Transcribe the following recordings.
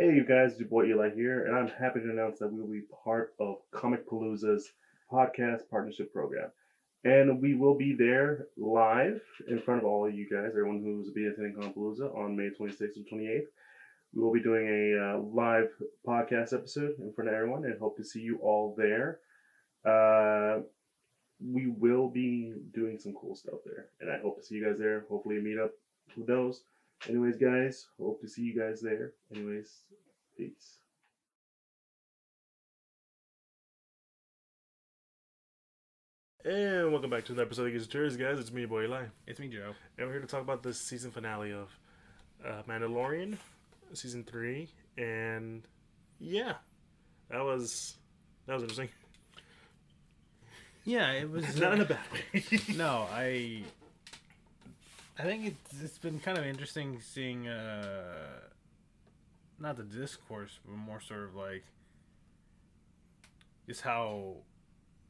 Hey, you guys, it's your boy Eli here, and I'm happy to announce that we will be part of Comic Palooza's podcast partnership program. And we will be there live in front of all of you guys, everyone who's be attending Comic Palooza on May 26th and 28th. We will be doing a uh, live podcast episode in front of everyone and hope to see you all there. Uh, we will be doing some cool stuff there, and I hope to see you guys there. Hopefully, meet up. Who knows? Anyways, guys, hope to see you guys there. Anyways, peace. And welcome back to another episode of Geeks and Cheers, guys. It's me, your boy Eli, It's me, Joe. and we're here to talk about the season finale of uh, Mandalorian, season three, and yeah, that was that was interesting. Yeah, it was. Not in a bad way. no, I. I think it's it's been kind of interesting seeing, uh, not the discourse, but more sort of like just how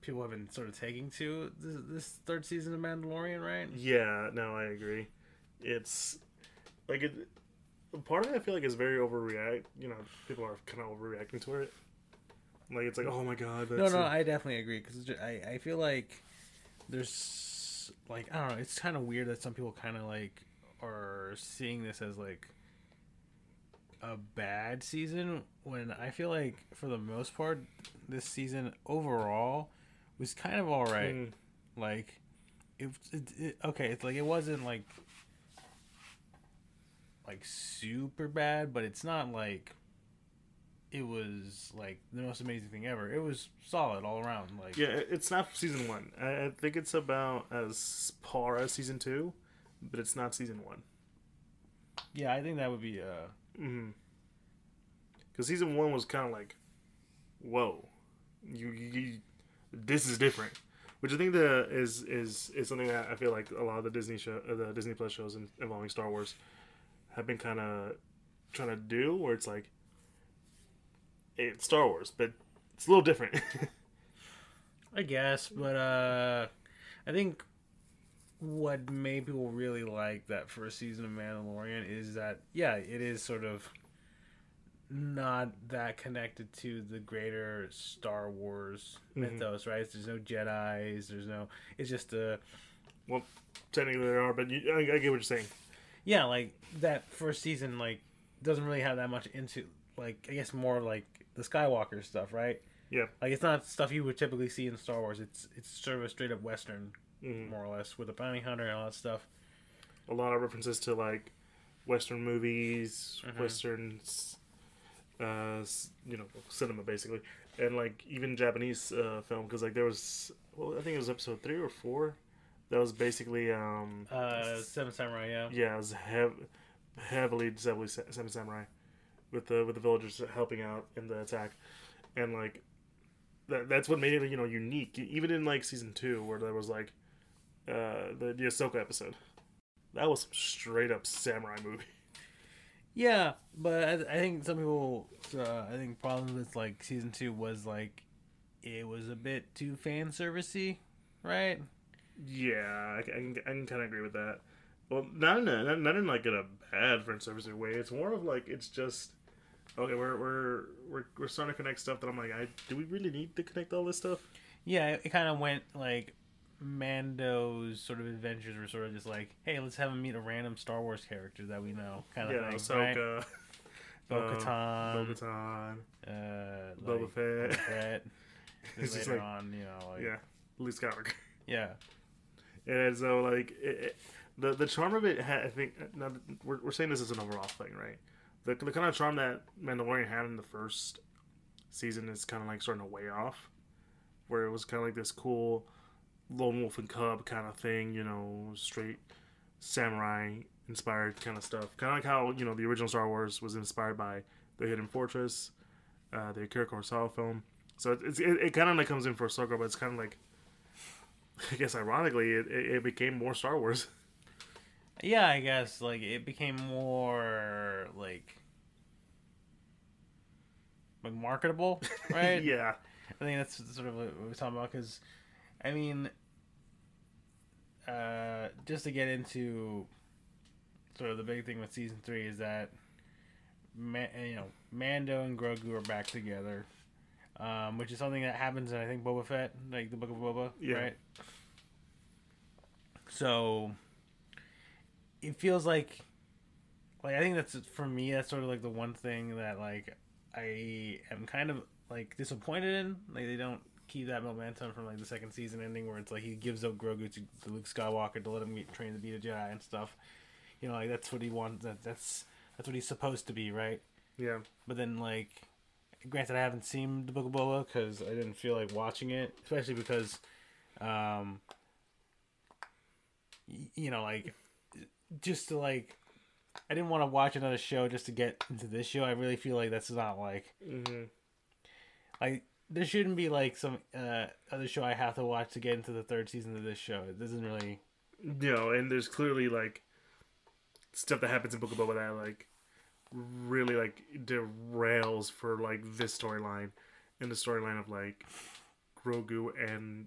people have been sort of taking to this, this third season of Mandalorian, right? Yeah, no, I agree. It's like it. Part of it, I feel like, is very overreact. You know, people are kind of overreacting to it. Like it's like, oh my god, that's No, no, a- I definitely agree because I I feel like there's like I don't know. It's kind of weird that some people kind of like are seeing this as like a bad season when I feel like for the most part this season overall was kind of all right. Mm, Like it, it, it okay, it's like it wasn't like like super bad, but it's not like it was like the most amazing thing ever. It was solid all around. Like yeah, it's not season one. I, think it's about as par as season two, but it's not season one. yeah, I think that would be uh Mm-hmm. Because season one was kind of like, whoa, you, you, you, this is different. Which I think is is is is something that I feel like a lot of the Disney show, uh, the Disney Plus shows involving Star Wars, have been kind of trying to do, where it's like, it's Star Wars, but it's a little different. I guess, but uh I think what made people really like that first season of Mandalorian is that yeah, it is sort of not that connected to the greater Star Wars Mhm. mythos, right? There's no Jedi's, there's no it's just a well, technically there are, but you, I, I get what you're saying. yeah, like that first season like doesn't really have that much into like I guess more like the Skywalker stuff, right? Yeah. Like it's not stuff you would typically see in Star Wars. It's it's sort of a straight up western hmm more or less with a bounty hunter and all that stuff. A lot of references to like Western movies, Mhm. Westerns, uh, you know, cinema basically, and like even Japanese uh, film because like there was, well, I think it was episode three or four, that was basically um, Uh, Seven Samurai, yeah. yeah, it was hev- heavily heavily Seven Samurai, with the with the villagers helping out in the attack, and like that that's what made it you know unique. Even in like season two, where there was like uh the the Ahsoka episode, that was some straight up samurai movie. Yeah, but I, I think some people, uh, I think problem with like season two was like it was a bit too fan servicey, right? Yeah, I, can I can kind of agree with that. Well, not in a, not, in like in a bad friend service way. It's more of like it's just okay. We're we're we're we're starting to connect stuff that I'm like, I do we really need to connect all this stuff? Yeah, it, it kind of went like Mando's sort of adventures were sort of just like, hey, let's have him meet a random Star Wars character that we know, kind of yeah, thing, right? Ahsoka, Bo uh, Katan, Bo-Katan, uh, Boba like, Fett. Boba Fett. It's just later like- on, you know, like, yeah, Luke Skywalker. yeah, And so like it, it, the the charm of it, had, I think. Now we're we're saying this is an overall thing, right? The the kind of charm that Mandalorian had in the first season is kind of like starting to weigh off, where it was kind of like this cool lone wolf and cub kind of thing, you know, straight samurai inspired kind of stuff. Kind of like how you know the original Star Wars was inspired by the Hidden Fortress, uh, the Akira Kurosawa film. So it, it, it kind of like comes in for a circle, but it's kind of like I guess ironically, it, it, it became more Star Wars. yeah. I guess like it became more like like marketable, right? yeah. I think that's sort of what we're talking about because, I mean, uh, just to get into sort of the big thing with season three is that Ma- you know, Mando and Grogu are back together, um, which is something that happens in I think Boba Fett, like the Book of Boba, Yeah. right? So it feels like, like I think that's for me. That's sort of like the one thing that like I am kind of like disappointed in. Like they don't keep that momentum from like the second season ending, where it's like he gives up Grogu to, to Luke Skywalker to let him get trained to be a Jedi and stuff. You know, like that's what he wants. That that's that's what he's supposed to be, right? Yeah. But then, like, granted, I haven't seen the Book of Boba because I didn't feel like watching it, especially because, um, you know, like, just to like, I didn't want to watch another show just to get into this show. I really feel like that's not like, hmm like, there shouldn't be like some uh other show I have to watch to get into the third season of this show. It doesn't really. You know, and there's clearly like stuff that happens in Book of Boba that like really like derails for like this storyline and the storyline of like Grogu and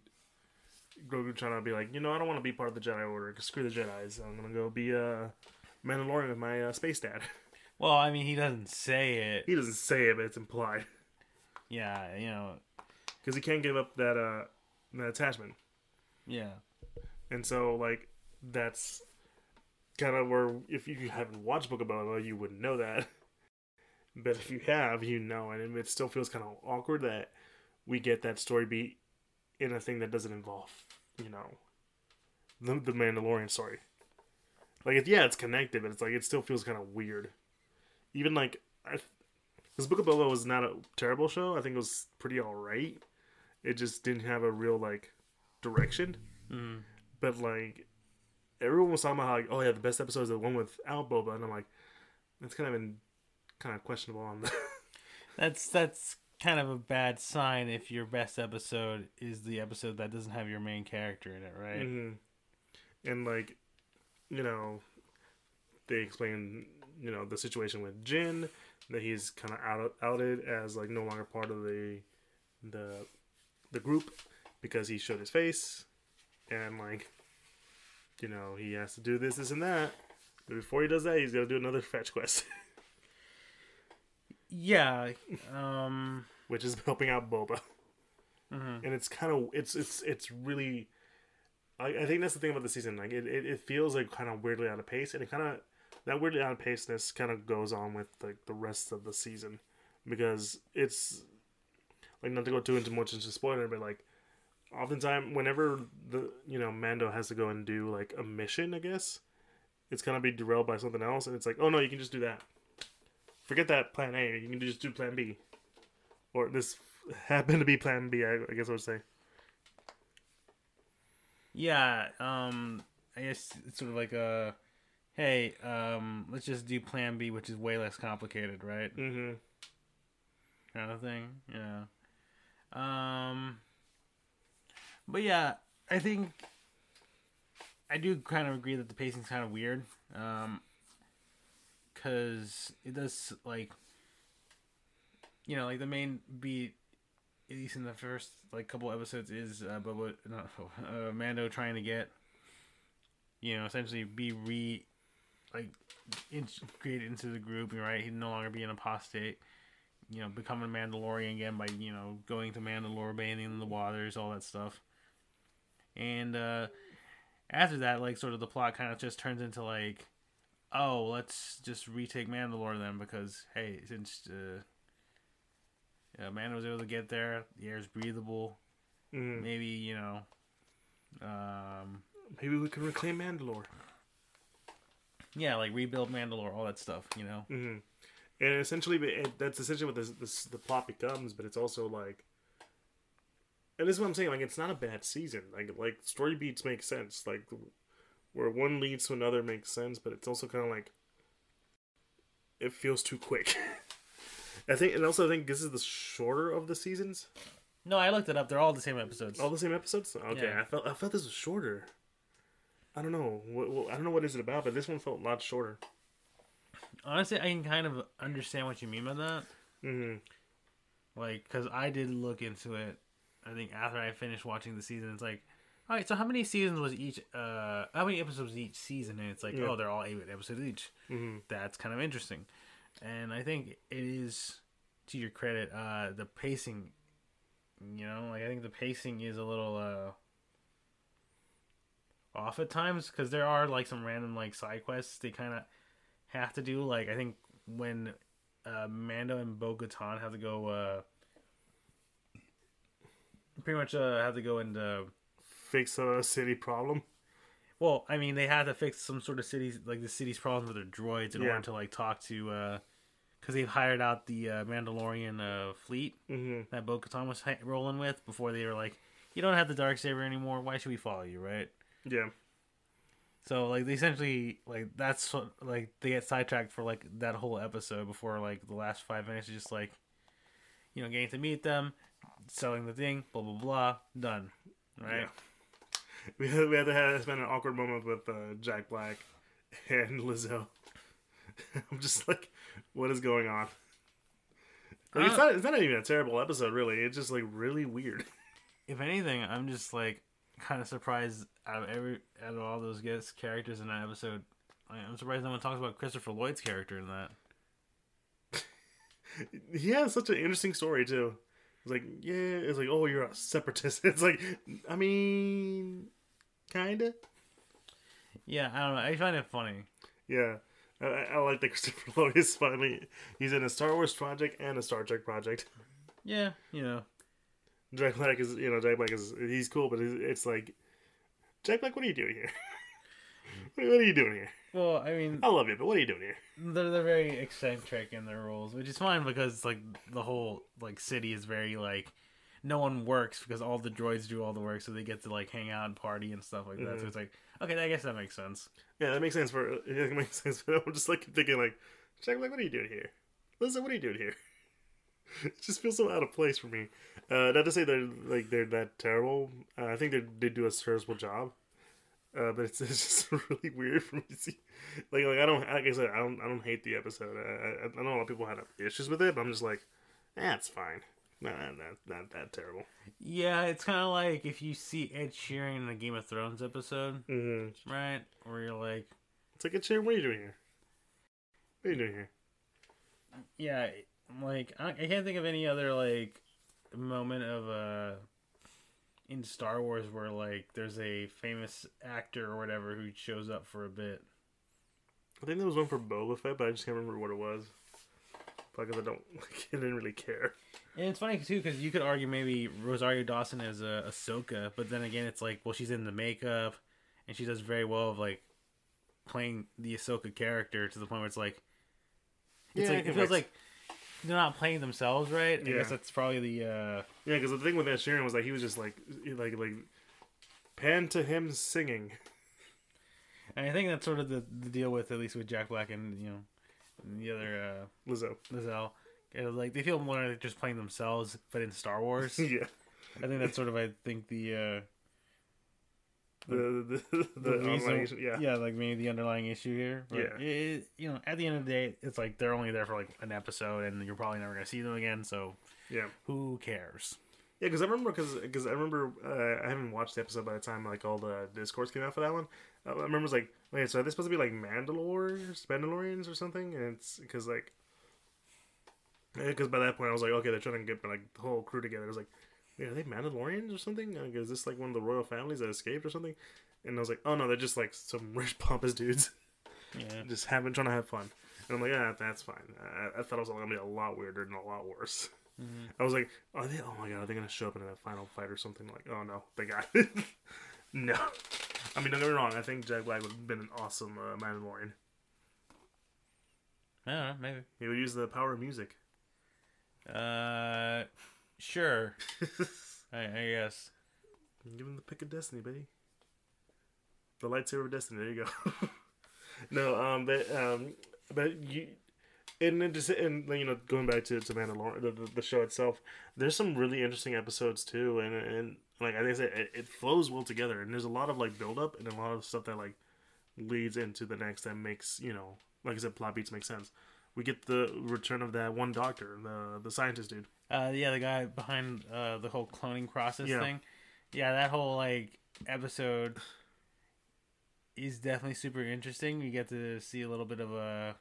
Grogu trying to be like, you know, I don't want to be part of the Jedi Order. 'cause Screw the Jedi's. I'm gonna go be a Mandalorian with my uh, space dad. Well, I mean, he doesn't say it. he doesn't say it, but it's implied Yeah, you know. because he can't give up that uh that attachment. Yeah. And so, like, that's kind of where, if you haven't watched Book of Boba, you wouldn't know that. But if you have, you know, and it still feels kind of awkward that we get that story beat in a thing that doesn't involve, you know, the, the Mandalorian story. Like, it, yeah, it's connected, but it's like, it still feels kind of weird. Even like, I, this Book of Boba was not a terrible show. I think it was pretty alright. It just didn't have a real, like, direction Mm. but like everyone was talking about how like oh yeah the best episode is the one with Al Boba and I'm like that's kind of been kind of questionable on the That's that's kind of a bad sign if your best episode is the episode that doesn't have your main character in it, right? hmm and like you know they explain you know the situation with Din that he's kind of out outed as like no longer part of the the the group because he showed his face and like you know he has to do this this and that but before he does that he's got to do another fetch quest Yeah. Um. Which is helping out Boba. Mhm. and it's kind of it's it's it's really I, I think that's the thing about the season like it, it, it feels like kind of weirdly out of pace and it kind of that weirdly out of paceness kind of goes on with like the rest of the season because it's like not to go too into much into spoiler but like oftentimes whenever the you know mando has to go and do like a mission i guess it's gonna be derailed by something else and it's like oh no you can just do that. Forget that plan a you can just do plan b or this happened to be plan b i, I guess i would say Yeah. Um. I guess it's sort of like a, hey, um, let's just do Plan B, which is way less complicated, right? mm-hmm Kind of thing. Yeah. Um. But yeah, I think I do kind of agree that the pacing's kind of weird. Um. Because it does like, you know, like the main beat, at least in the first like couple episodes, is uh, Boba, not uh, Mando trying to get, you know, essentially be re, like, integrated into the group. Right, he'd no longer be an apostate. You know, becoming Mandalorian again by you know going to Mandalore, bathing in the waters, all that stuff. And uh after that, like, sort of the plot kind of just turns into like, oh, let's just retake Mandalore then because hey, since uh, yeah, Mando was able to get there, the air's breathable. mm-hmm. Maybe you know, um, maybe we can reclaim mandalore yeah, like rebuild Mandalore, all that stuff. You know, mm-hmm. and essentially it, that's essentially what this, this the plot becomes but it's also like and this is what i'm saying like it's not a bad season like like story beats make sense like where one leads to another makes sense but it's also kind of like it feels too quick i think and also i think this is the shorter of the seasons no, I looked it up. They're all the same episodes. all the same episodes okay Yeah. i felt i felt this was shorter i don't know what, what i don't know what is it about but this one felt a lot shorter Honestly, I can kind of understand what you mean by that. mm-hmm Like, because I did look into it. I think after I finished watching the season, it's like, all right, so how many seasons was each? Uh, how many episodes was each season? And it's like, Yeah. oh, they're all eight episodes each. mm-hmm That's kind of interesting. And I think it is to your credit. Uh, the pacing, you know, like I think the pacing is a little uh off at times because there are like some random like side quests they kind of have to do. Like I think when uh, Mando and Bo Katan have to go, uh, pretty much uh, have to go and. Uh, Fix a city problem. Well, I mean, they had to fix some sort of cities, like the city's problems with their droids, in Yeah. order to like talk to, because they've hired out the uh, Mandalorian uh, fleet hmm that Bo Katan was hi- rolling with before they were like, "You don't have the dark saber anymore. Why should we follow you?" Right. Yeah. So like they essentially like that's what, like they get sidetracked for like that whole episode before like the last five minutes is just like, you know, getting to meet them, selling the thing, blah blah blah, done. Right. Yeah. We had, we had to have spend an awkward moment with uh, Jack Black and Lizzo. I'm just like, what is going on? Like, it's Uh, not. It's not even a terrible episode, really. It's just like really weird. If anything, I'm just like kind of surprised out of every out of all those guest characters in that episode. I'm surprised no one talks about Christopher Lloyd's character in that. He has such an interesting story too. It's like, yeah, it's like, oh, you're a separatist. It's like, I mean, kinda. Yeah, I don't know. I find it funny. Yeah, I, I like that Christopher Lloyd is finally he's in a Star Wars project and a Star Trek project. Yeah, you know. Jack Black is, you know, Jack Black is he's cool, but it's, it's like, Jack Black, what are you doing here? what are you doing here? Well, I mean, I love you, but what are you doing here? they're they're very eccentric in their roles, which is fine because like the whole like city is very like no one works because all the droids do all the work, so they get to like hang out and party and stuff like that. So Mhm. it's like okay, I guess that makes sense. Yeah, that makes sense for it makes sense. I'm just like thinking like, Jack Black, what are you doing here? Listen, what are you doing here? it just feels so out of place for me. Uh, not to say they're like they're that terrible. Uh, I think they they do a serviceable job. Uh, but it's, it's just really weird for me to see. Like, like I don't, like I said, I don't, I don't hate the episode. I, I, I know a lot of people had issues with it, but I'm just like, eh, fine. Not, not, not that terrible. Yeah, it's kind of like if you see Ed Sheeran in a Game of Thrones episode, Mm-hmm. right? Where you're like, It's like, Chair, what are you doing here? What are you doing here? yeah, like I, I can't think of any other like moment of uh in Star Wars where like there's a famous actor or whatever who shows up for a bit. I think there was one for Boba Fett, but I just can't remember what it was. Because I don't, like, I didn't really care. And it's funny too because you could argue maybe Rosario Dawson is a Ahsoka, but then again, it's like well, she's in the makeup, and she does very well of like playing the Ahsoka character to the point where it's like, it's Yeah, like it feels like they're not playing themselves right. I Yeah. guess that's probably the uh Yeah, because the thing with Ed Sheeran was like he was just like, like, like, pan to him singing. And I think that's sort of the, the deal with at least with Jack Black and you know and the other uh, Lizzo. Lizelle. It was like they feel more like just playing themselves, but in Star Wars. yeah. I think that's sort of I think the uh, The the the, the, reason, yeah. yeah, like maybe the underlying issue here. But Yeah. it, you know, at the end of the day, it's like they're only there for like an episode, and you're probably never gonna see them again. So Yeah. who cares? Yeah, because I remember because I remember uh, I haven't watched the episode by the time like all the discourse came out for that one. I remember it was like, wait, so are they supposed to be like Mandalorians, Mandalorians or something? And it's because like, because by that point I was like, okay, they're trying to get like the whole crew together. I was like, wait, are they Mandalorians or something? Like, is this like one of the royal families that escaped or something? And I was like, oh no, they're just like some rich pompous dudes Yeah, just having trying to have fun. And I'm like, ah, that's fine. I, I thought it was gonna be a lot weirder and a lot worse. Mhm. I was like, are they? Oh my god, are they gonna show up in that final fight or something? Like, oh no, they got it. no. I mean, don't get me wrong. I think Jack Black would have been an awesome uh, Mandalorian. I don't know, maybe. He would use the power of music. Uh, sure. I, I guess. Give him the pick of destiny, buddy. The lightsaber of destiny. There you go. no, um, but um, but you, and then just and you know going back to to Mandalorian, the, the, the show itself. There's some really interesting episodes too, and and like I said, it, it flows well together, and there's a lot of like build up and a lot of stuff that like leads into the next that makes you know, like I said, plot beats make sense. We get the return of that one doctor, the the scientist dude. Uh, yeah, the guy behind uh the whole cloning process Yeah. thing. Yeah, that whole like episode is definitely super interesting. You get to see a little bit of a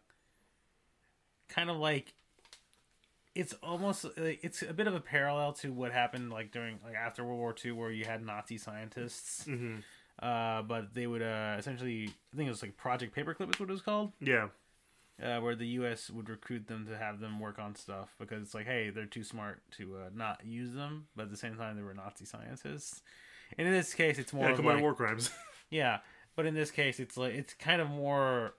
kind of like it's almost like, it's a bit of a parallel to what happened like during like after World War II, where you had Nazi scientists. Mm-hmm. Uh, but they would uh, essentially, I think it was like Project Paperclip is what it was called. Yeah. Uh, where the U.S. would recruit them to have them work on stuff because it's like, hey, they're too smart to uh, not use them, but at the same time, they were Nazi scientists. And in this case, it's more Yeah, combined like, war crimes. yeah, but in this case, it's like it's kind of more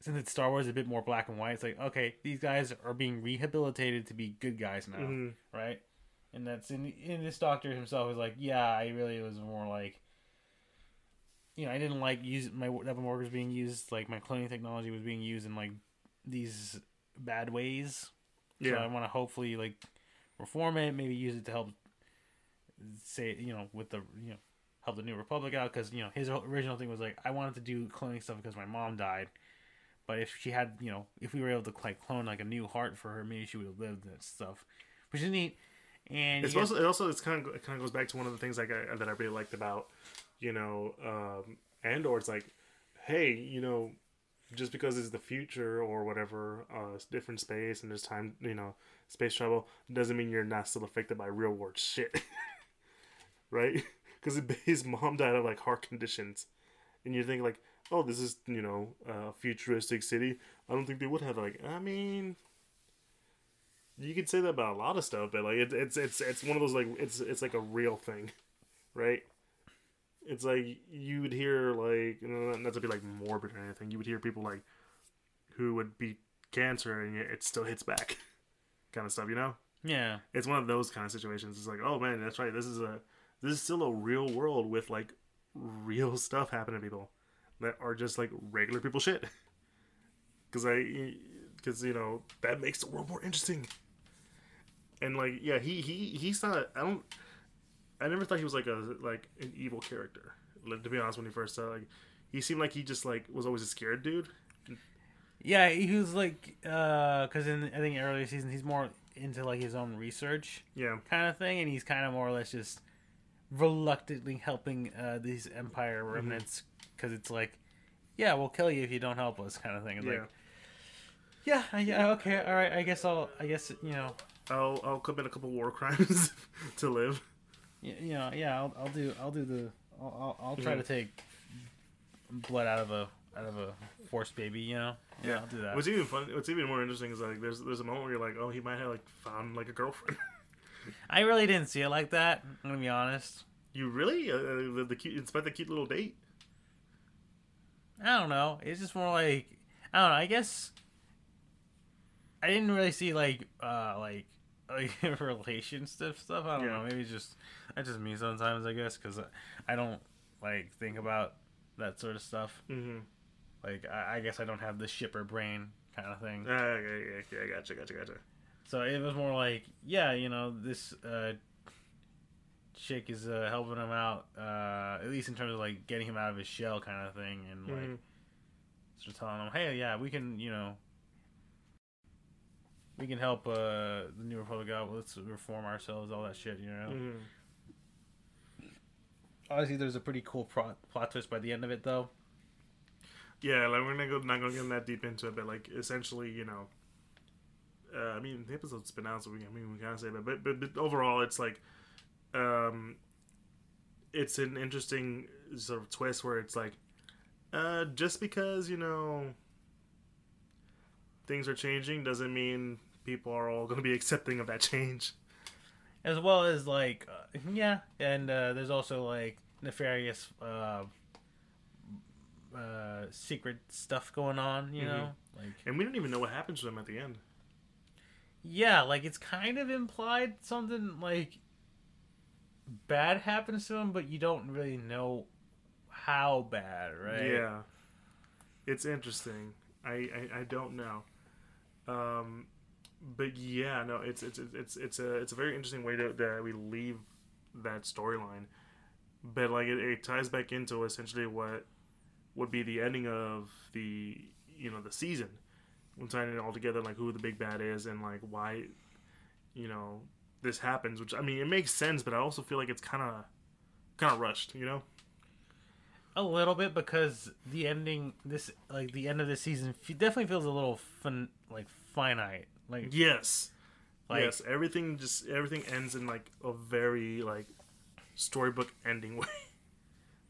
since it's Star Wars, a bit more black and white. It's like okay, these guys are being rehabilitated to be good guys now, Mhm. right? And that's in in this doctor himself is like, yeah, I really was more like, you know, I didn't like use my weapon workers being used like my cloning technology was being used in like these bad ways. So I want to hopefully like reform it, maybe use it to help say you know with the you know help the New Republic out because you know his original thing was like I wanted to do cloning stuff because my mom died, but if she had you know if we were able to like clone like a new heart for her, maybe she would have lived and stuff, which is neat. And It's also it also it's kind of it kind of goes back to one of the things like I, that I really liked about you know um, Andor. It's like, hey, you know, just because it's the future or whatever, uh, different space and there's time, you know, space travel doesn't mean you're not still affected by real world shit, right? Because his mom died of like heart conditions, and you think like, oh, this is you know a futuristic city. I don't think they would have like. I mean, you could say that about a lot of stuff, but like it, it's it's it's one of those like it's it's like a real thing, right? It's like you would hear like not to be like morbid or anything. You would hear people like who would beat cancer and it still hits back, kind of stuff. You know, yeah, it's one of those kind of situations. It's like, oh man, that's right. This is a this is still a real world with like real stuff happening to people that are just like regular people shit. Because I, because you know that makes the world more interesting. And like, yeah, he he he's not. I don't. I never thought he was like a like an evil character. Like, to be honest, when he first started, like, he seemed like he just like was always a scared dude. yeah. He was like, uh, because in I think earlier season he's more into like his own research Yeah, kind of thing, and he's kind of more or less just reluctantly helping uh, these Empire Mm-hmm. remnants because it's like, yeah, we'll kill you if you don't help us, kind of thing. It's yeah. like, yeah, yeah, okay, all right. I guess I'll, I guess you know, I'll I'll commit a couple war crimes to live. You know, yeah, I'll, I'll do, I'll do the, I'll, I'll, I'll try to take blood out of a, out of a forced baby, you know. Yeah, I'll do that. What's even fun? What's even more interesting is like there's there's a moment where you're like, oh, he might have like found like a girlfriend. I really didn't see it like that. I'm gonna be honest. you really uh, uh, the, the cute, despite the cute little date. I don't know. It's just more like I don't know. I guess I didn't really see like uh like like relation stuff stuff. I don't Yeah. know. Maybe just that's just me sometimes. I guess because I don't like think about that sort of stuff. Mm-hmm. Like I, I guess I don't have the shipper brain kind of thing. Uh, okay, yeah, yeah, gotcha, gotcha, gotcha. So it was more like yeah, you know this. uh Chick is uh, helping him out, uh, at least in terms of like getting him out of his shell, kind of thing, and like Mhm. sort of telling him, "Hey, yeah, we can, you know, we can help uh, the New Republic out. Let's reform ourselves, all that shit, you know." Mhm. Obviously, there's a pretty cool plot, plot twist by the end of it, though. Yeah, like we're gonna go not gonna get that deep into it, but like essentially, you know, uh, I mean the episode's been out, so we I mean we kind of say that, but, but but overall, it's like, um, it's an interesting sort of twist where it's like, uh, just because you know things are changing doesn't mean people are all gonna be accepting of that change. As well as like, uh, yeah, and uh, there's also like nefarious, uh, uh, secret stuff going on, you Mhm. know, like And we don't even know what happens to them at the end. yeah, like it's kind of implied something like bad happens to him, but you don't really know how bad, right? Yeah, it's interesting. I, I, I don't know, um, but yeah, no, it's it's it's it's a it's a very interesting way to that we leave that storyline, but like it, it ties back into essentially what would be the ending of the you know the season, when tying it all together, like who the big bad is and like why, you know, this happens. Which I mean, it makes sense, but I also feel like it's kind of kind of rushed, you know. A little bit because the ending, this like the end of the season, f- definitely feels a little fin- like finite. Like Yes. Like- yes. Everything just everything ends in like a very like storybook ending way.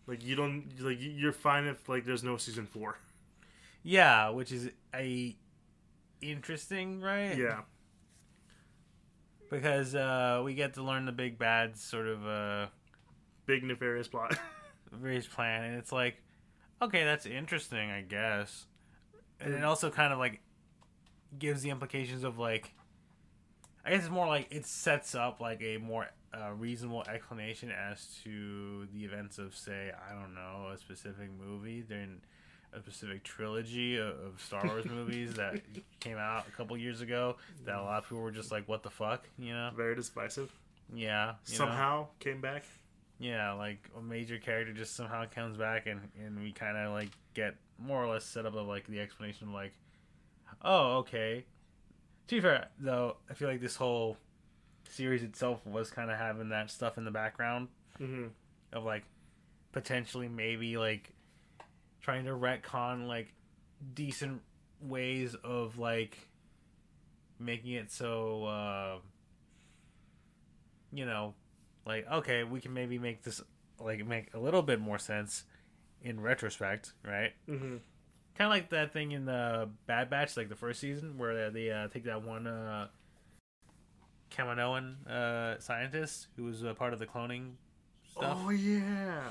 like you don't like you- you're fine if like there's no season four. yeah, which is a interesting, right? Yeah. Because uh, we get to learn the big bad sort of uh, Big nefarious plot. race plan, and it's like, okay, that's interesting, I guess. And it also kind of like gives the implications of like, I guess it's more like it sets up like a more uh, reasonable explanation as to the events of, say, I don't know, a specific movie during a specific trilogy of, of Star Wars movies that came out a couple years ago. That a lot of people were just like, "What the fuck," you know? very divisive. Yeah. you know? Somehow came back. Yeah, like a major character just somehow comes back and and we kind of like get more or less set up of like the explanation of like, oh okay. To be fair though, I feel like this whole series itself was kind of having that stuff in the background Mm-hmm. of like potentially maybe like trying to retcon like decent ways of like making it so uh you know like okay we can maybe make this like make a little bit more sense in retrospect right Mm-hmm. kind of like that thing in the bad batch like the first season where they uh, take that one uh Kaminoan uh scientist who was a part of the cloning stuff Oh yeah.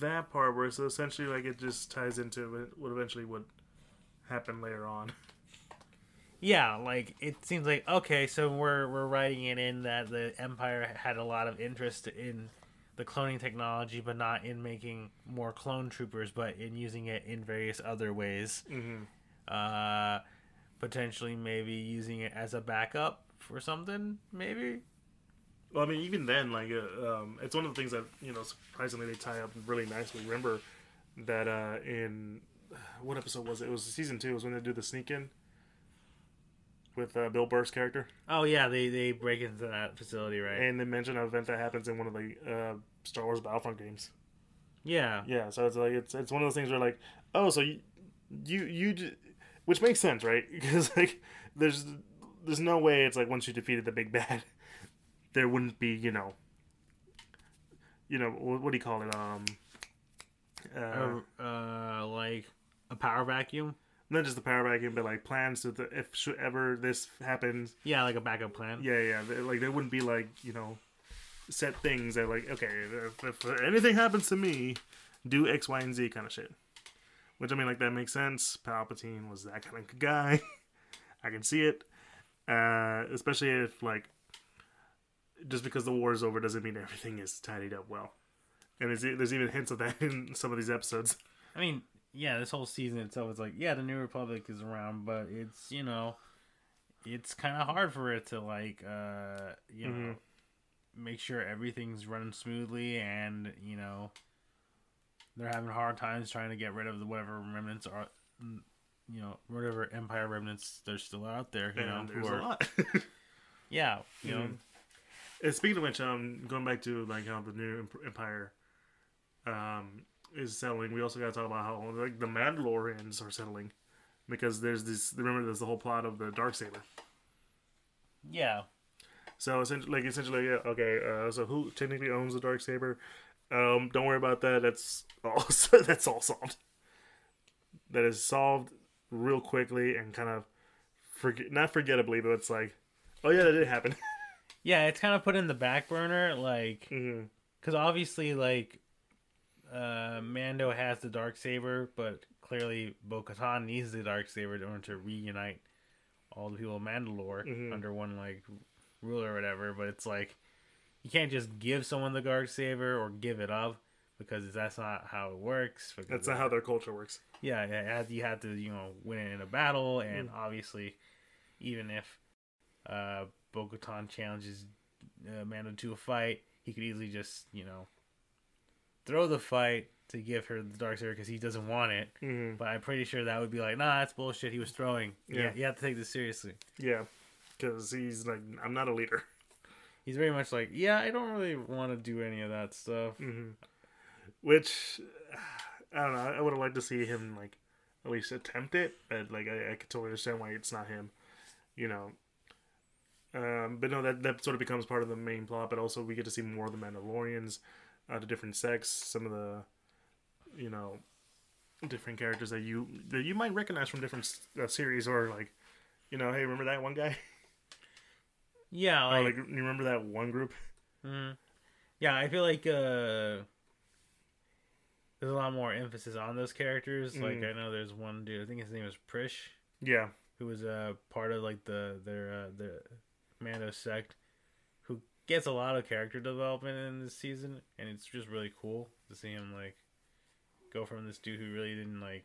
That part where so essentially like it just ties into what eventually would happen later on. Yeah, like it seems like okay, so we're we're writing it in that the Empire had a lot of interest in the cloning technology, but not in making more clone troopers, but in using it in various other ways. Mm-hmm. Uh, potentially, maybe using it as a backup for something. Maybe. Well, I mean, even then, like, uh, um, it's one of the things that you know surprisingly they tie up really nicely. Remember that uh, in what episode was it? It was season two. It was when they do the sneak in with uh, Bill Burr's character, Oh yeah, they they break into that facility, right? and they mention an event that happens in one of the uh, Star Wars Battlefront games. yeah, Yeah, so it's like it's it's one of those things where like, oh, so you you you, which makes sense, right? Because like, there's there's no way it's like once you defeated the big bad, there wouldn't be you know, you know what, do you call it? Um, uh, uh, uh, like a power vacuum. not just the power vacuum, but like plans to the, if should ever this happens, Yeah, like a backup plan. yeah, yeah, like there wouldn't be like you know, set things that like okay, if, if anything happens to me, do X, Y, and Z kind of shit. Which I mean, like that makes sense. Palpatine was that kind of guy. I can see it, uh, especially if like just because the war is over doesn't mean everything is tidied up well. And there's, there's even hints of that in some of these episodes. I mean, yeah, this whole season itself is like, yeah, the New Republic is around, but it's you know, it's kind of hard for it to like, uh, you know, Mhm. make sure everything's running smoothly, and you know, they're having hard times trying to get rid of the whatever remnants are, you know, whatever Empire remnants there's still out there, you know, and who there's are, a lot. yeah, you know, Mhm. And speaking of which, um, going back to like how the new empire, um, is settling. We also got to talk about how like the Mandalorians are settling, because there's this. Remember, there's the whole plot of the dark saber. yeah, So essentially, like essentially, yeah, okay. Uh, so who technically owns the dark saber? Um, don't worry about that. That's all. that's all solved. That is solved real quickly and kind of forget, not forgettably, but it's like, oh yeah, that did happen. yeah. It's kind of put in the back burner, like. because obviously like uh mando has the dark saber but clearly bo-katan needs the dark saber in order to reunite all the people of mandalore Mhm. under one like ruler or whatever but it's like you can't just give someone the dark saber or give it up because that's not how it works That's not how their culture works. yeah, yeah, you have- to, you know, win it in a battle, and obviously, even if uh, Bo-Katan challenges uh, Mando to a fight, he could easily just, you know, throw the fight to give her the dark saber because he doesn't want it. hmm But I'm pretty sure that would be like, nah, that's bullshit. He was throwing. Yeah, Yeah. you have to take this seriously. Yeah, because he's like, I'm not a leader. He's very much like, yeah, I don't really want to do any of that stuff. hmm Which I don't know. I would have liked to see him like at least attempt it. But like I, I could totally understand why it's not him. You know. Um, but no, that that sort of becomes part of the main plot. But also we get to see more of the Mandalorians, uh, the different sects, some of the, you know, different characters that you that you might recognize from different uh, series or like, you know, hey, remember that one guy? Yeah, Or like, like you remember that one group? mhm. yeah, I feel like uh, there's a lot more emphasis on those characters. Like Mm. I know there's one dude, I think his name is Prish, Yeah. who was a uh, part of like the their uh, the Mando sect, who gets a lot of character development in this season, and it's just really cool to see him like go from this dude who really didn't like.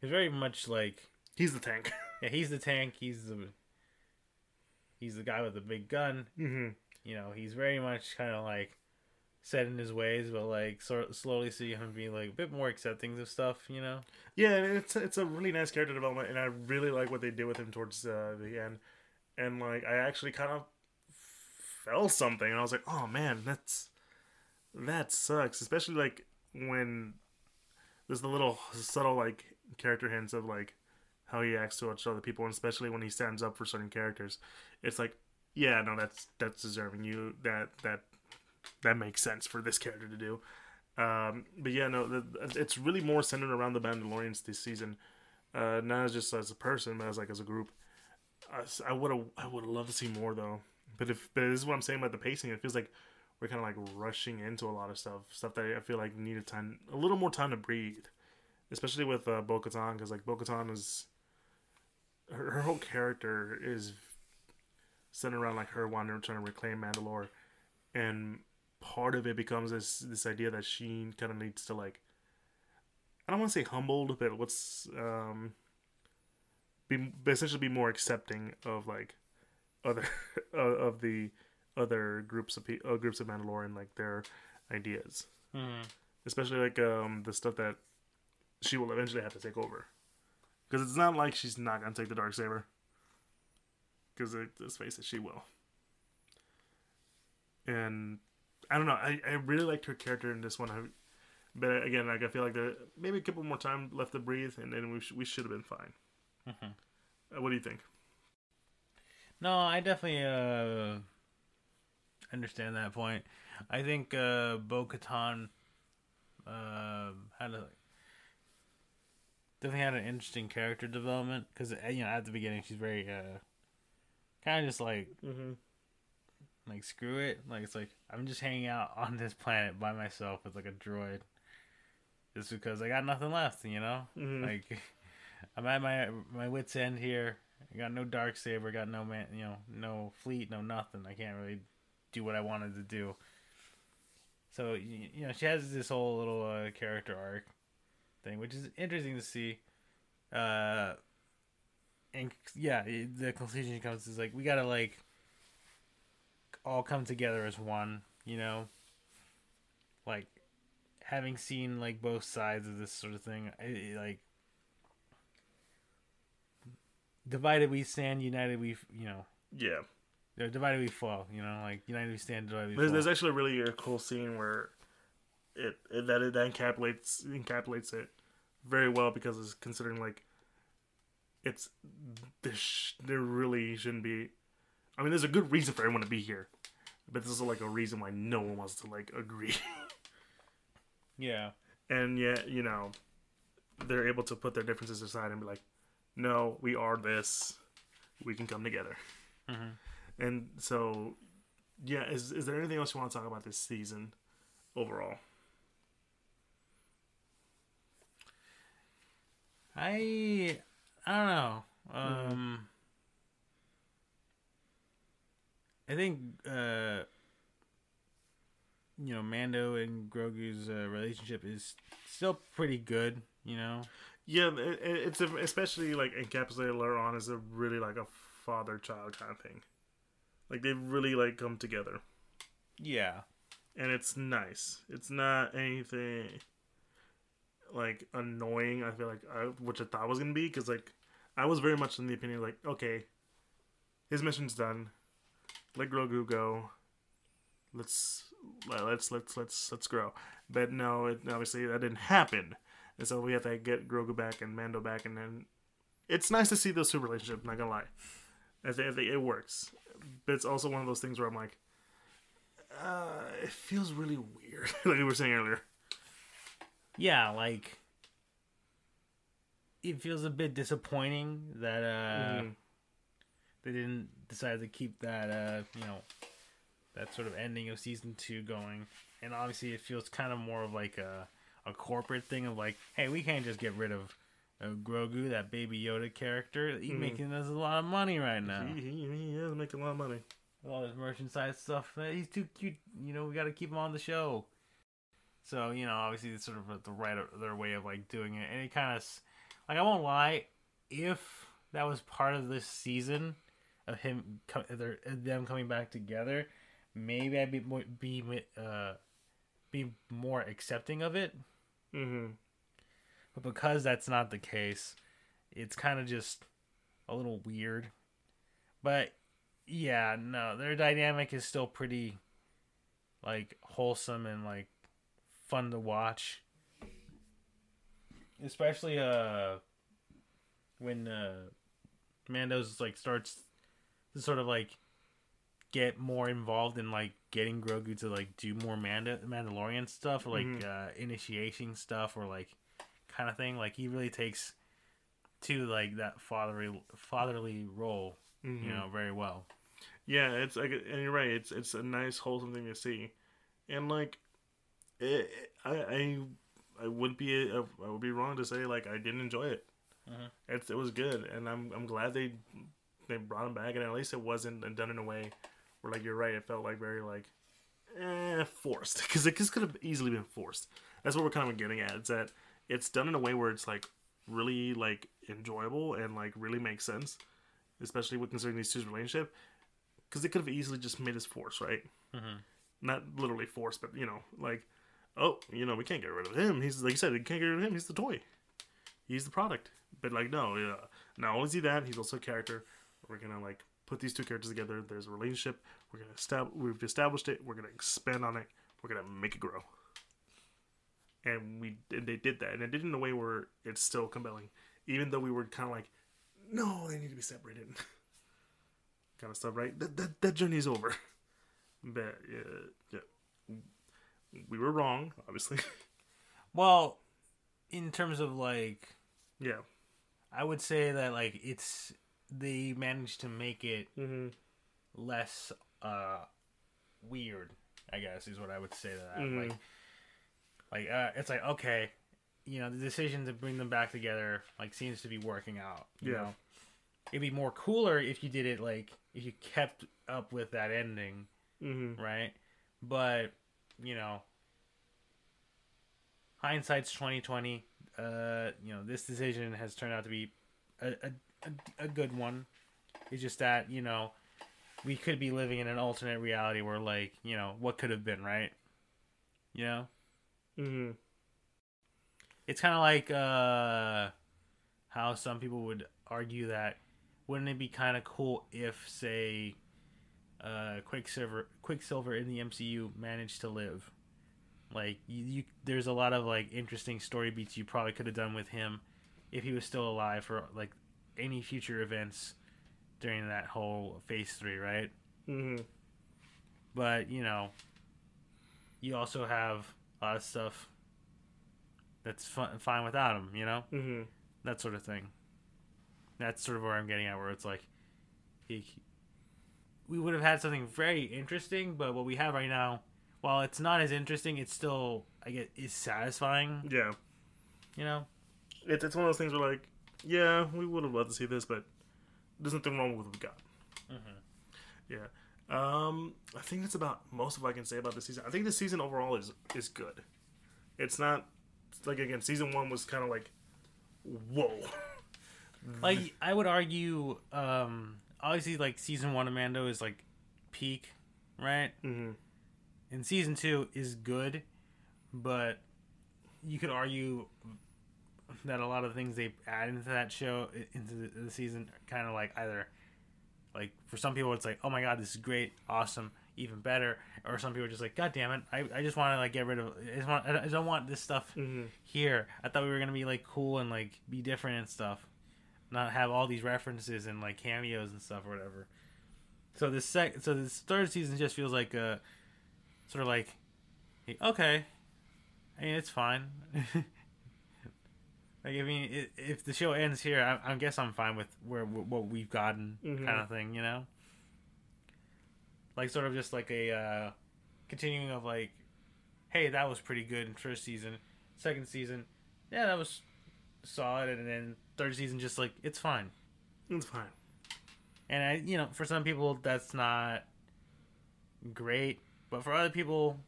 He's very much like He's the tank. yeah, he's the tank. He's the he's the guy with the big gun. hmm You know, he's very much kind of like set in his ways, but like sort slowly see him be like a bit more accepting of stuff. You know. Yeah, and it's it's a really nice character development, and I really like what they did with him towards uh, the end. And like, I actually kind of felt something, and I was like, "Oh man, that's that sucks." Especially like when there's the little subtle like character hints of like how he acts towards other people, and especially when he stands up for certain characters. It's like, yeah, no, that's that's deserving. You that that that makes sense for this character to do. Um, but yeah, no, the, it's really more centered around the Mandalorians this season, uh, not as just as a person, but as like as a group. I would have, I would loved to see more though. But if, but this is what I'm saying about the pacing. It feels like we're kind of like rushing into a lot of stuff, stuff that I feel like needed time, a little more time to breathe, especially with uh, Bo-Katan, because like Bo-Katan is, her, her whole character is centered around like her wanting trying to reclaim Mandalore, and part of it becomes this this idea that she kind of needs to like I don't want to say humbled, but what's um be essentially be more accepting of like other of the other groups of uh, groups of Mandalorian like their ideas, Mm-hmm. especially like um the stuff that she will eventually have to take over, because it's not like she's not gonna take the dark saber. Because let's face it, she will. And I don't know. I, I really liked her character in this one. I, but again, like I feel like there maybe a couple more time left to breathe, and then we sh- we should have been fine. Mhm. Uh, what do you think? No, I definitely uh, understand that point. I think uh, Bo Katan uh, had a definitely had an interesting character development because you know at the beginning she's very uh, kind of just like Mm-hmm. Like screw it like it's like I'm just hanging out on this planet by myself with like a droid just because I got nothing left, you know. Mhm. Like I'm at my my wits end here. I got no dark saber, got no man, you know, no fleet, no nothing. I can't really do what I wanted to do. So you, you know, she has this whole little uh, character arc thing, which is interesting to see. Uh, and yeah, the conclusion comes is like we gotta like all come together as one, you know. Like having seen like both sides of this sort of thing, I, I- like divided we stand, united we, you know, Yeah. or divided we fall, you know, like united we stand, divided we There's, fall. there's actually a really uh, cool scene where it, it that it that encapsulates encapsulates it very well because it's considering like it's there, sh- there really shouldn't be. I mean, there's a good reason for everyone to be here, but this is like a reason why no one wants to like agree. yeah, and yet you know they're able to put their differences aside and be like no we are this we can come together Mhm. and so yeah is, is there anything else you want to talk about this season overall I I don't know. Mm-hmm. Um I think uh you know Mando and Grogu's uh, relationship is still pretty good, you know. yeah it, it- it's a, especially like encapsulated later on as a really like a father child kind of thing like they've really like come together Yeah. and it's nice. It's not anything like annoying. I feel like I, which I thought was gonna be because like I was very much in the opinion like okay, his mission's done. Let Grogu go. Let's let's let's let's let's grow. But no, it, obviously that didn't happen. and so we have to get Grogu back and Mando back, and then it's nice to see those two relationships. Not gonna lie, I think, I think it works, but it's also one of those things where I'm like, uh, it feels really weird, like we were saying earlier. Yeah, like it feels a bit disappointing that uh Mhm. They didn't decide to keep that uh you know that sort of ending of season two going. And obviously it feels kind of more of like a a corporate thing of like hey we can't just get rid of uh, Grogu that baby Yoda character. He's Mhm. making us a lot of money right now. He, he, he is making a lot of money. all this merchandise stuff uh, he's too cute. You know we got to keep him on the show. So you know obviously it's sort of the right their way of like doing it. And it kind of like I won't lie if that was part of this season of him their, them coming back together maybe I'd be more be uh be more accepting of it. Mm-hmm. but because that's not the case it's kind of just a little weird. But yeah no their dynamic is still pretty like wholesome and like fun to watch. Especially uh when uh mando's like starts to sort of like get more involved in like getting grogu to like do more Manda- mandalorian stuff or like Mhm. uh initiation stuff or like kind of thing like he really takes to like that fatherly fatherly role Mm-hmm. you know very well Yeah, it's like, and you're right. It's it's a nice wholesome thing to see, and like, it, I I I would be I would be wrong to say like I didn't enjoy it. Mhm. It's it was good, and I'm I'm glad they they brought him back, and at least it wasn't done in a way where like you're right. It felt like very like eh, forced because it just could have easily been forced. That's what we're kind of getting at. It's that it's done in a way where it's like really like enjoyable and like really makes sense, especially with considering these two's relationship. Because it could have easily just made us force, right? Mhm. Not literally force, but you know, like, oh, you know, we can't get rid of him. He's like you said, we can't get rid of him. He's the toy. He's the product. But like, no, yeah. Not only is he that, he's also a character. We're gonna like put these two characters together. There's a relationship. We're gonna estab- We've established it. We're gonna expand on it. We're gonna make it grow. And we and they did that, and it did in a way where it's still compelling, even though we were kind of like, no, they need to be separated, kind of stuff, right? That that, that journey's over. But uh, yeah, we were wrong, obviously. well in terms of like yeah. i would say that like it's they managed to make it Mm-hmm. less uh weird i guess is what i would say to that Mhm. like like uh it's like okay you know the decision to bring them back together like seems to be working out you Yeah. know it'd be more cooler if you did it like if you kept up with that ending Mm-hmm. right but you know hindsight's 2020 uh you know this decision has turned out to be a, a, a, a good one. It's just that you know we could be living in an alternate reality where like you know what could have been right? You know? Mm-hmm. it's kind of like uh how some people would argue that wouldn't it be kind of cool if say uh quicksilver quicksilver in the mcu managed to live? Like you, you there's a lot of like interesting story beats you probably could have done with him if he was still alive for like any future events during that whole phase three right Mm-hmm. but you know you also have a lot of stuff that's fun, fine without him you know Mm-hmm. that sort of thing. That's sort of where I'm getting at, where it's like, he, we would have had something very interesting, but what we have right now, while it's not as interesting, it's still, I get, is satisfying. Yeah. You know? It's it's one of those things where like, yeah, we would have loved to see this, but there's nothing wrong with what we got. Mm-hmm. Yeah. Um, I think that's about most of what I can say about this season. I think the season overall is is good. It's not like again, season one was kind of like, whoa. Like, I would argue, um, obviously, like season one of Mando is like peak, right? Mm-hmm. And season two is good, but you could argue that a lot of the things they add into that show into the, the season kind of like either like for some people it's like oh my god this is great awesome even better. Or some people are just like, God damn it, I, I just want to like get rid of. I just want. I don't want this stuff Mm-hmm. here. I thought we were gonna be like cool and like be different and stuff, not have all these references and like cameos and stuff or whatever. So this sec, so this third season just feels like a sort of like, okay, I mean it's fine. like I mean, if the show ends here, I, I guess I'm fine with where what we've gotten, Mhm. kind of thing, you know. Like sort of just like a uh, continuing of like, hey, that was pretty good in first season. Second season, yeah, that was solid, and then third season, just like it's fine. It's fine. And I, you know, for some people that's not great, but for other people,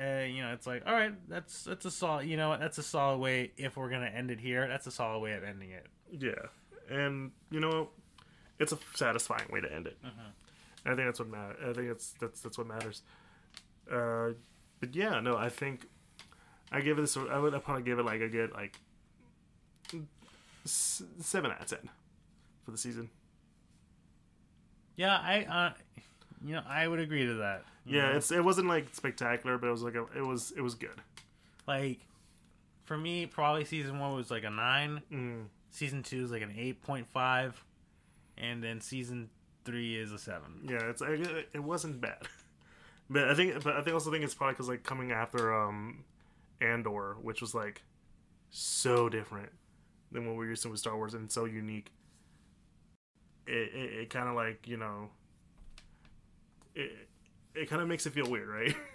uh, you know, it's like, all right, that's that's a solid, you know, that's a solid way. If we're gonna end it here, that's a solid way of ending it. Yeah, and you know, it's a satisfying way to end it. Mhm. I think that's what matters. I think that's that's that's what matters. Uh, but yeah, no, I think I give it. I would probably give it like a good like s- seven out of ten for the season. Yeah, I, uh, you know, I would agree to that. Yeah, know? it's it wasn't like spectacular, but it was like a, it was it was good. like for me, probably season one was like a nine. Mm. Season two is like an eight point five, and then season three is a seven. Yeah, it's it, it wasn't bad, but I think but I think also think it's probably because like coming after um Andor, which was like so different than what we're used to with Star Wars and so unique. It it, it kind of like you know. It it kind of makes it feel weird, right?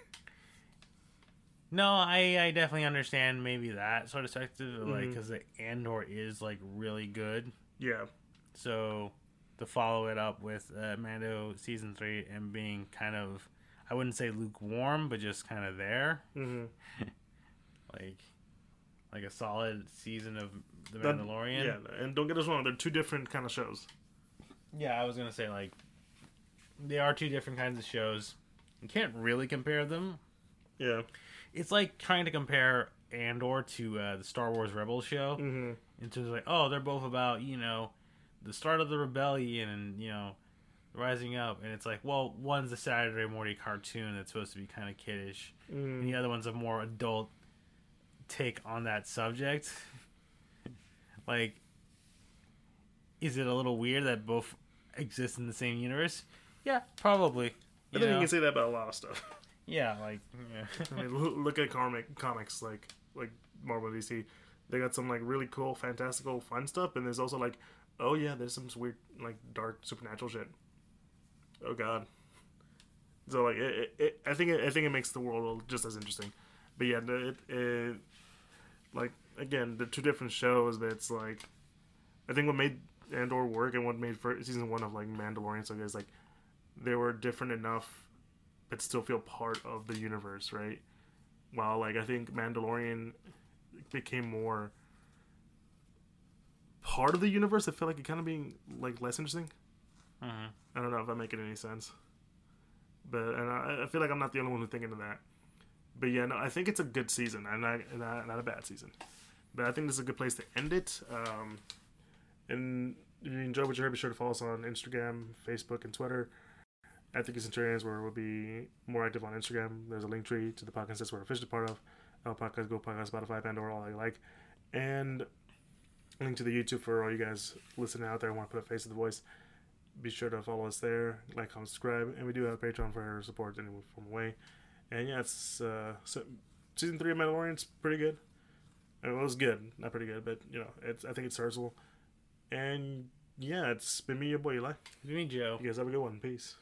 No, I, I definitely understand maybe that sort of perspective, like Mhm. because the Andor is like really good. yeah, So to follow it up with uh, Mando season three and being kind of, I wouldn't say lukewarm, but just kind of there, hmm like like a solid season of The That- Mandalorian. yeah, and don't get us wrong, they're two different kind of shows. Yeah, I was gonna say like they are two different kinds of shows. You can't really compare them. Yeah, It's like trying to compare Andor to uh, the Star Wars Rebels show. hmm in terms of like, oh, they're both about you know the start of the rebellion and you know rising up, and it's like, well, one's a Saturday morning cartoon that's supposed to be kind of kiddish, and the other one's a more adult take on that subject. like, is it a little weird that both exist in the same universe? Yeah, probably. I You think you can say that about a lot of stuff. yeah, like yeah. I mean, look at comic comics like like Marvel DC. They got some like really cool, fantastical, fun stuff, and there's also like, oh yeah, there's some weird like dark supernatural shit. Oh god. So like, it, it, it, I think it, I think it makes the world just as interesting. But yeah, it, it like again the two different shows, but it's like, I think what made Andor work and what made for season one of like Mandalorian so good is like, they were different enough but still feel part of the universe, right? While like I think Mandalorian became more part of the universe, I feel like it kind of being like less interesting. Mhm. I don't know if I'm making any sense, but and I, I feel like I'm not the only one who's thinking of that. But yeah, no, I think it's a good season and not, not, not a bad season. But I think this is a good place to end it. Um, and if you enjoyed what you heard, be sure to follow us on Instagram, Facebook, and Twitter at the Centurions, where we'll be more active on Instagram. There's a link tree to the podcast that's we're officially part of. Our podcast, Go Podcast, Spotify, Pandora, all that you like. And link to the YouTube for all you guys listening out there and want to put a face to the voice. Be sure to follow us there, like, comment, subscribe. And we do have a Patreon for support in any form of way. And yeah, it's uh, so, season three of Mandalorian's pretty good. I mean, it was good, not pretty good, but you know, it's I think it's serviceable. And yeah, it's been me, your boy Eli. Me, Joe. You guys have a good one. Peace.